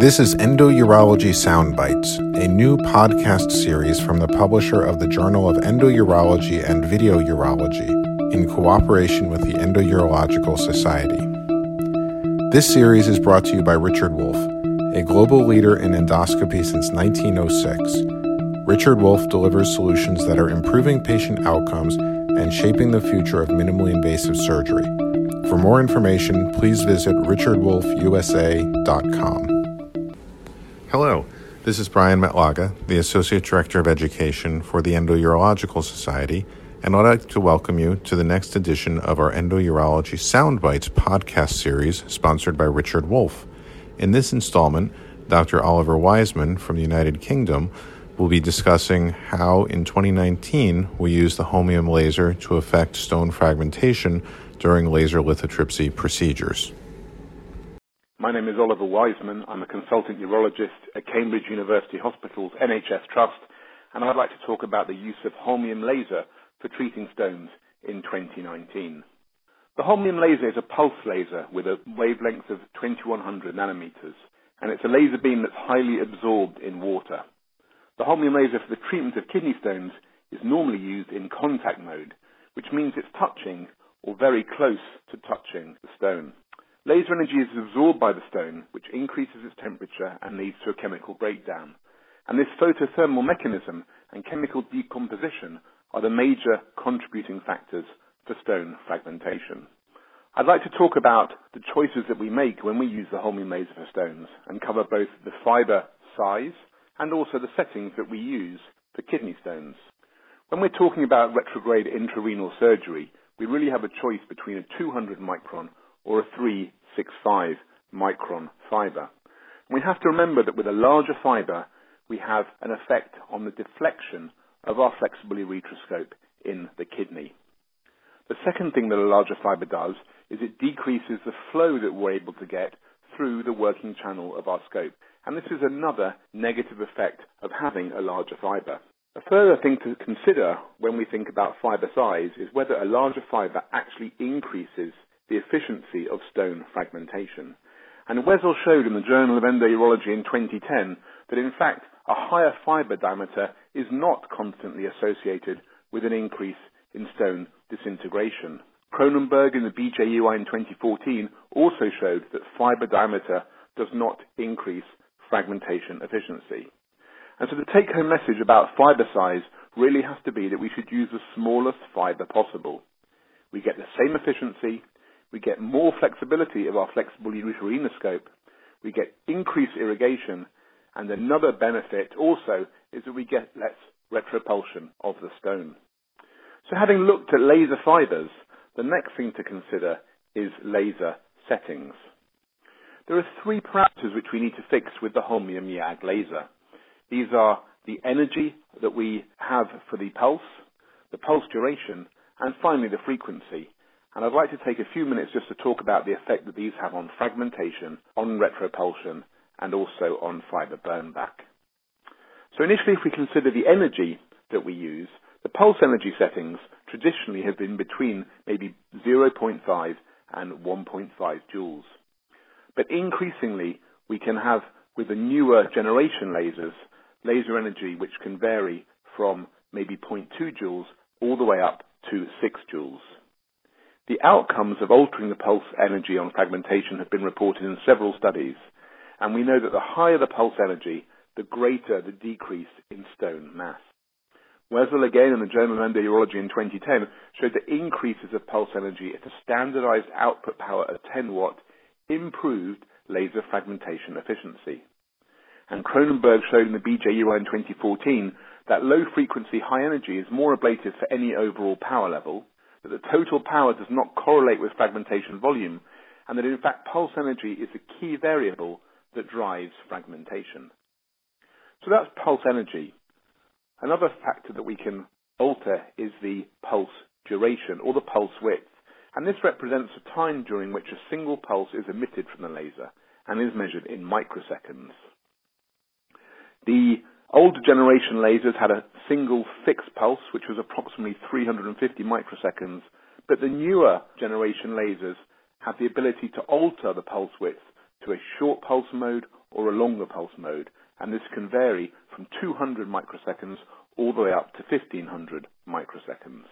This is Endourology Soundbites, a new podcast series from the publisher of the Journal of Endourology and Video Urology in cooperation with the Endourological Society. This series is brought to you by Richard Wolf, a global leader in endoscopy since 1906. Richard Wolf delivers solutions that are improving patient outcomes and shaping the future of minimally invasive surgery. For more information, please visit richardwolfusa.com. Hello, this is Brian Matlaga, the Associate Director of Education for the Endourological Society, and I'd like to welcome you to the next edition of our Endourology Soundbites podcast series sponsored by Richard Wolf. In this installment, Dr. Oliver Wiseman from the United Kingdom will be discussing how in 2019 we use the holmium laser to affect stone fragmentation during laser lithotripsy procedures. My name is Oliver Wiseman. I'm a consultant urologist at Cambridge University Hospital's NHS Trust, and I'd like to talk about the use of holmium laser for treating stones in 2019. The holmium laser is a pulse laser with a wavelength of 2100 nanometers, and it's a laser beam that's highly absorbed in water. The holmium laser for the treatment of kidney stones is normally used in contact mode, which means it's touching or very close to touching the stone. Laser energy is absorbed by the stone, which increases its temperature and leads to a chemical breakdown. And this photothermal mechanism and chemical decomposition are the major contributing factors for stone fragmentation. I'd like to talk about the choices that we make when we use the holmium laser for stones and cover both the fiber size and also the settings that we use for kidney stones. When we're talking about retrograde intrarenal surgery, we really have a choice between a 200 micron or a 365 micron fiber. We have to remember that with a larger fiber, we have an effect on the deflection of our flexible ureteroscope in the kidney. The second thing that a larger fiber does is it decreases the flow that we're able to get through the working channel of our scope. And this is another negative effect of having a larger fiber. A further thing to consider when we think about fiber size is whether a larger fiber actually increases the efficiency of stone fragmentation. And Wezel showed in the Journal of Endourology in 2010 that in fact a higher fiber diameter is not constantly associated with an increase in stone disintegration. Kronenberg in the BJUI in 2014 also showed that fiber diameter does not increase fragmentation efficiency. And so the take home message about fiber size really has to be that we should use the smallest fiber possible. We get the same efficiency, we get more flexibility of our flexible ureteroscope, we get increased irrigation, and another benefit also is that we get less retropulsion of the stone. So having looked at laser fibers, the next thing to consider is laser settings. There are three parameters which we need to fix with the Holmium YAG laser. These are the energy that we have for the pulse, the pulse duration, and finally the frequency. And I'd like to take a few minutes just to talk about the effect that these have on fragmentation, on retropulsion, and also on fiber burn back. So initially, if we consider the energy that we use, the pulse energy settings traditionally have been between maybe 0.5 and 1.5 joules. But increasingly, we can have, with the newer generation lasers, laser energy which can vary from maybe 0.2 joules all the way up to 6 joules. The outcomes of altering the pulse energy on fragmentation have been reported in several studies, and we know that the higher the pulse energy, the greater the decrease in stone mass. Wezel again in the Journal of Endourology in 2010 showed that increases of pulse energy at a standardized output power of 10 watt improved laser fragmentation efficiency. And Kronenberg showed in the BJUI in 2014 that low frequency high energy is more ablative for any overall power level, that the total power does not correlate with fragmentation volume, and that in fact pulse energy is the key variable that drives fragmentation. So that's pulse energy. Another factor that we can alter is the pulse duration or the pulse width. And this represents the time during which a single pulse is emitted from the laser and is measured in microseconds. The Older generation lasers had a single fixed pulse, which was approximately 350 microseconds, but the newer generation lasers have the ability to alter the pulse width to a short pulse mode or a longer pulse mode, and this can vary from 200 microseconds all the way up to 1500 microseconds.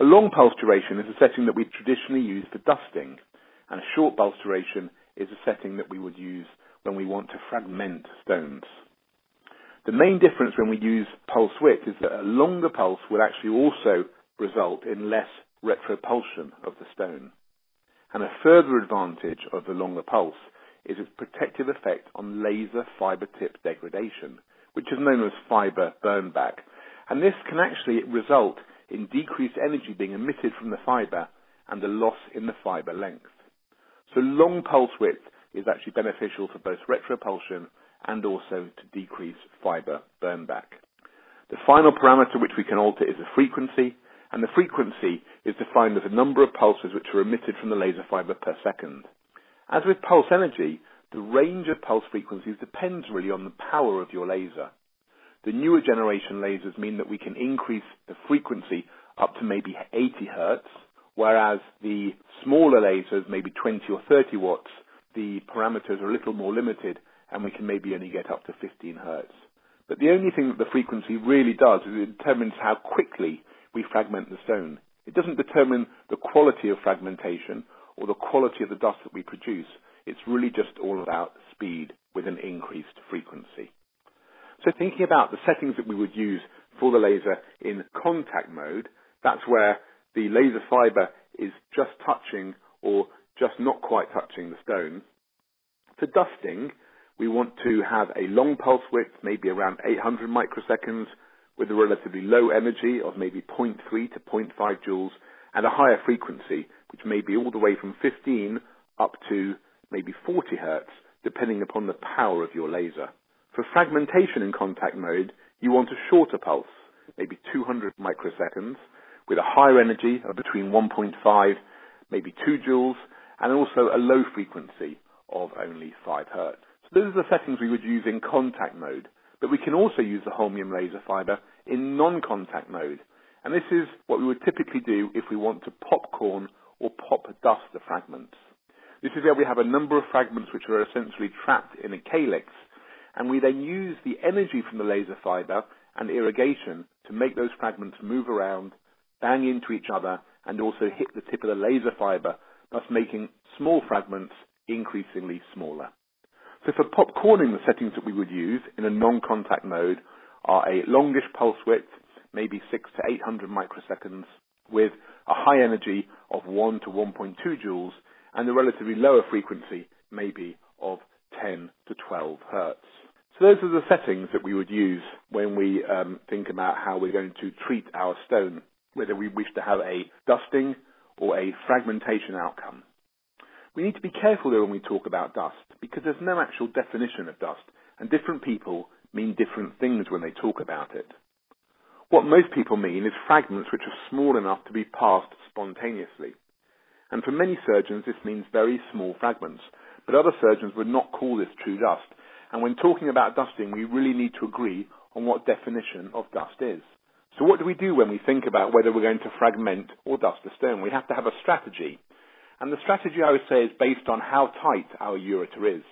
A long pulse duration is a setting that we traditionally use for dusting, and a short pulse duration is a setting that we would use when we want to fragment stones. The main difference when we use pulse width is that a longer pulse will actually also result in less retropulsion of the stone. And a further advantage of the longer pulse is its protective effect on laser fiber tip degradation, which is known as fiber burn back. And this can actually result in decreased energy being emitted from the fiber and a loss in the fiber length. So long pulse width is actually beneficial for both retropulsion and also to decrease fiber burn back. The final parameter which we can alter is the frequency, and the frequency is defined as the number of pulses which are emitted from the laser fiber per second. As with pulse energy, the range of pulse frequencies depends really on the power of your laser. The newer generation lasers mean that we can increase the frequency up to maybe 80 hertz, whereas the smaller lasers, maybe 20 or 30 watts, the parameters are a little more limited and we can maybe only get up to 15 hertz. But the only thing that the frequency really does is it determines how quickly we fragment the stone. It doesn't determine the quality of fragmentation or the quality of the dust that we produce. It's really just all about speed with an increased frequency. So thinking about the settings that we would use for the laser in contact mode, that's where the laser fiber is just touching or just not quite touching the stone. For dusting, we want to have a long pulse width, maybe around 800 microseconds, with a relatively low energy of maybe 0.3 to 0.5 joules, and a higher frequency, which may be all the way from 15 up to maybe 40 hertz, depending upon the power of your laser. For fragmentation in contact mode, you want a shorter pulse, maybe 200 microseconds, with a higher energy of between 1.5, maybe 2 joules, and also a low frequency of only 5 hertz. Those are the settings we would use in contact mode. But we can also use the holmium laser fiber in non-contact mode. And this is what we would typically do if we want to popcorn or pop dust the fragments. This is where we have a number of fragments which are essentially trapped in a calyx, and we then use the energy from the laser fiber and irrigation to make those fragments move around, bang into each other, and also hit the tip of the laser fiber, thus making small fragments increasingly smaller. So for popcorning, the settings that we would use in a non-contact mode are a longish pulse width, maybe 6 to 800 microseconds, with a high energy of 1 to 1.2 joules, and a relatively lower frequency, maybe of 10 to 12 hertz. So those are the settings that we would use when we um, think about how we're going to treat our stone, whether we wish to have a dusting or a fragmentation outcome. We need to be careful though when we talk about dust because there's no actual definition of dust and different people mean different things when they talk about it. What most people mean is fragments which are small enough to be passed spontaneously. And for many surgeons this means very small fragments, but other surgeons would not call this true dust. And when talking about dusting, we really need to agree on what definition of dust is. So what do we do when we think about whether we're going to fragment or dust a stone? We have to have a strategy. And the strategy, I would say, is based on how tight our ureter is.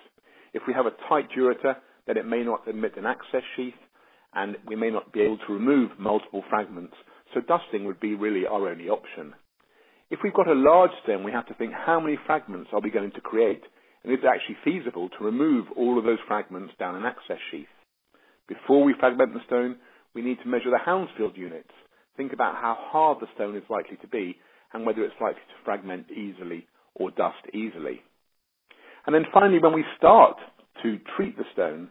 If we have a tight ureter, then it may not admit an access sheath, and we may not be able to remove multiple fragments. So dusting would be really our only option. If we've got a large stem, we have to think how many fragments are we going to create, and is it actually feasible to remove all of those fragments down an access sheath. Before we fragment the stone, we need to measure the Hounsfield units. Think about how hard the stone is likely to be and whether it's likely to fragment easily or dust easily. And then finally, when we start to treat the stone,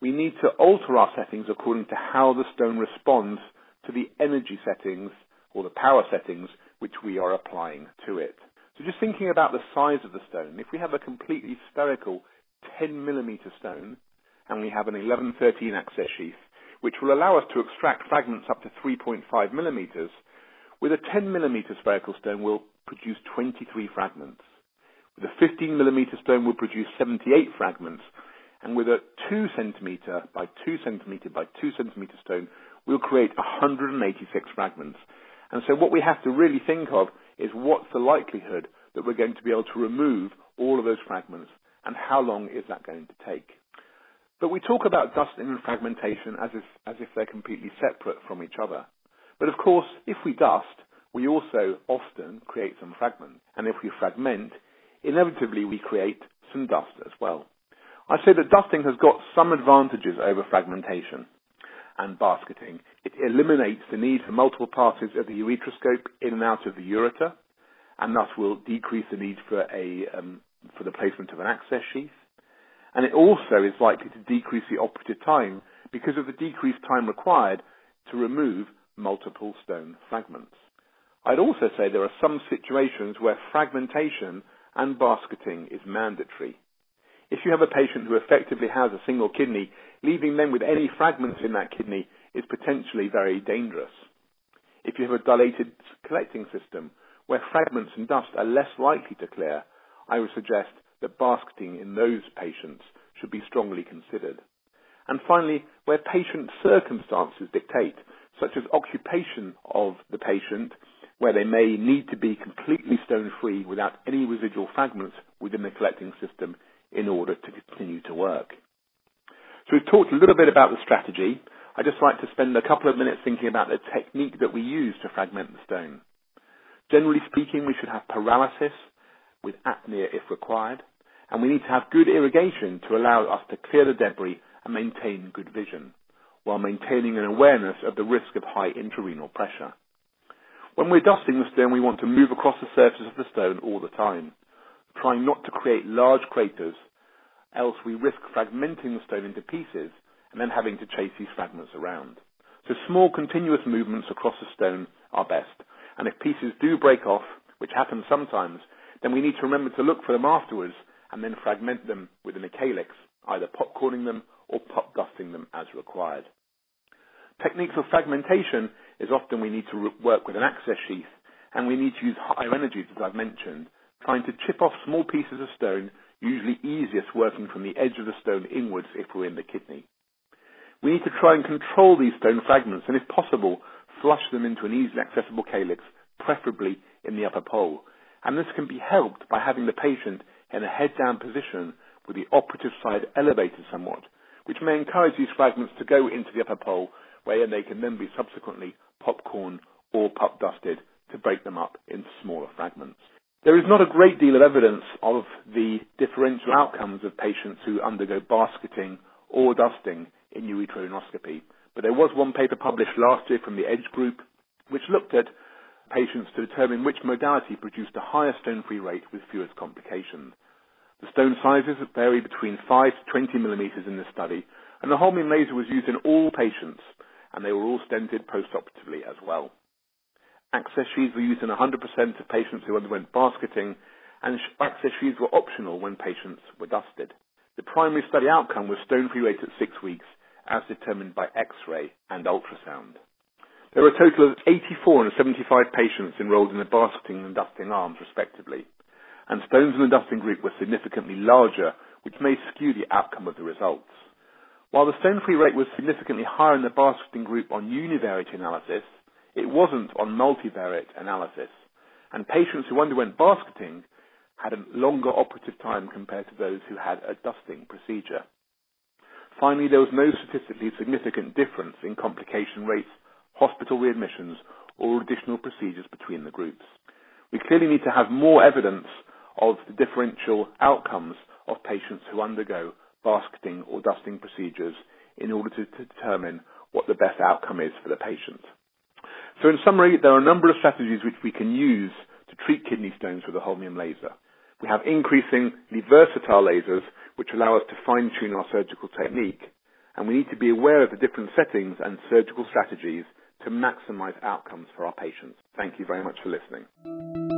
we need to alter our settings according to how the stone responds to the energy settings or the power settings which we are applying to it. So just thinking about the size of the stone, if we have a completely spherical 10 millimeter stone and we have an 1113 access sheath, which will allow us to extract fragments up to 3.5 millimeters, with a 10 millimeter spherical stone, we'll produce 23 fragments. With a 15 millimeter stone, we'll produce 78 fragments. And with a 2 centimeter by 2 centimeter by 2 centimeter stone, we'll create 186 fragments. And so what we have to really think of is what's the likelihood that we're going to be able to remove all of those fragments and how long is that going to take? But we talk about dusting and fragmentation as if, as if they're completely separate from each other. But of course, if we dust, we also often create some fragments. And if we fragment, inevitably we create some dust as well. I say that dusting has got some advantages over fragmentation and basketing. It eliminates the need for multiple passes of the ureteroscope in and out of the ureter, and thus will decrease the need for a um, for the placement of an access sheath. And it also is likely to decrease the operative time because of the decreased time required to remove multiple stone fragments. I'd also say there are some situations where fragmentation and basketing is mandatory. If you have a patient who effectively has a single kidney, leaving them with any fragments in that kidney is potentially very dangerous. If you have a dilated collecting system where fragments and dust are less likely to clear, I would suggest that basketing in those patients should be strongly considered. And finally, where patient circumstances dictate, such as occupation of the patient, where they may need to be completely stone free without any residual fragments within the collecting system in order to continue to work. So we've talked a little bit about the strategy. I'd just like to spend a couple of minutes thinking about the technique that we use to fragment the stone. Generally speaking, we should have paralysis with apnea if required, and we need to have good irrigation to allow us to clear the debris and maintain good vision, while maintaining an awareness of the risk of high intrarenal pressure. When we're dusting the stone, we want to move across the surface of the stone all the time, trying not to create large craters, else we risk fragmenting the stone into pieces and then having to chase these fragments around. So small continuous movements across the stone are best, and if pieces do break off, which happens sometimes, then we need to remember to look for them afterwards and then fragment them within a calyx, either popcorning them or pop dusting them as required. Techniques of fragmentation is often we need to work with an access sheath and we need to use higher energies, as I've mentioned, trying to chip off small pieces of stone, usually easiest working from the edge of the stone inwards if we're in the kidney. We need to try and control these stone fragments and if possible, flush them into an easily accessible calyx, preferably in the upper pole. And this can be helped by having the patient in a head down position with the operative side elevated somewhat, which may encourage these fragments to go into the upper pole where they can then be subsequently popcorn or pop dusted to break them up into smaller fragments. There is not a great deal of evidence of the differential outcomes of patients who undergo basketing or dusting in ureteroendoscopy, but there was one paper published last year from the EDGE group which looked at patients to determine which modality produced a higher stone-free rate with fewest complications. The stone sizes vary between 5 to 20 millimeters in this study, and the Holmium laser was used in all patients, and they were all stented postoperatively as well. Access sheaths were used in 100% of patients who underwent basketing, and access sheaths were optional when patients were dusted. The primary study outcome was stone-free rate at six weeks, as determined by X-ray and ultrasound. There were a total of 84 and 75 patients enrolled in the basketing and dusting arms, respectively, and stones in the dusting group were significantly larger, which may skew the outcome of the results. While the stone-free rate was significantly higher in the basketing group on univariate analysis, it wasn't on multivariate analysis, and patients who underwent basketing had a longer operative time compared to those who had a dusting procedure. Finally, there was no statistically significant difference in complication rates, hospital readmissions, or additional procedures between the groups. We clearly need to have more evidence of the differential outcomes of patients who undergo basketing or dusting procedures in order to, to determine what the best outcome is for the patient. So in summary, there are a number of strategies which we can use to treat kidney stones with a holmium laser. We have increasingly versatile lasers which allow us to fine tune our surgical technique, and we need to be aware of the different settings and surgical strategies to maximize outcomes for our patients. Thank you very much for listening.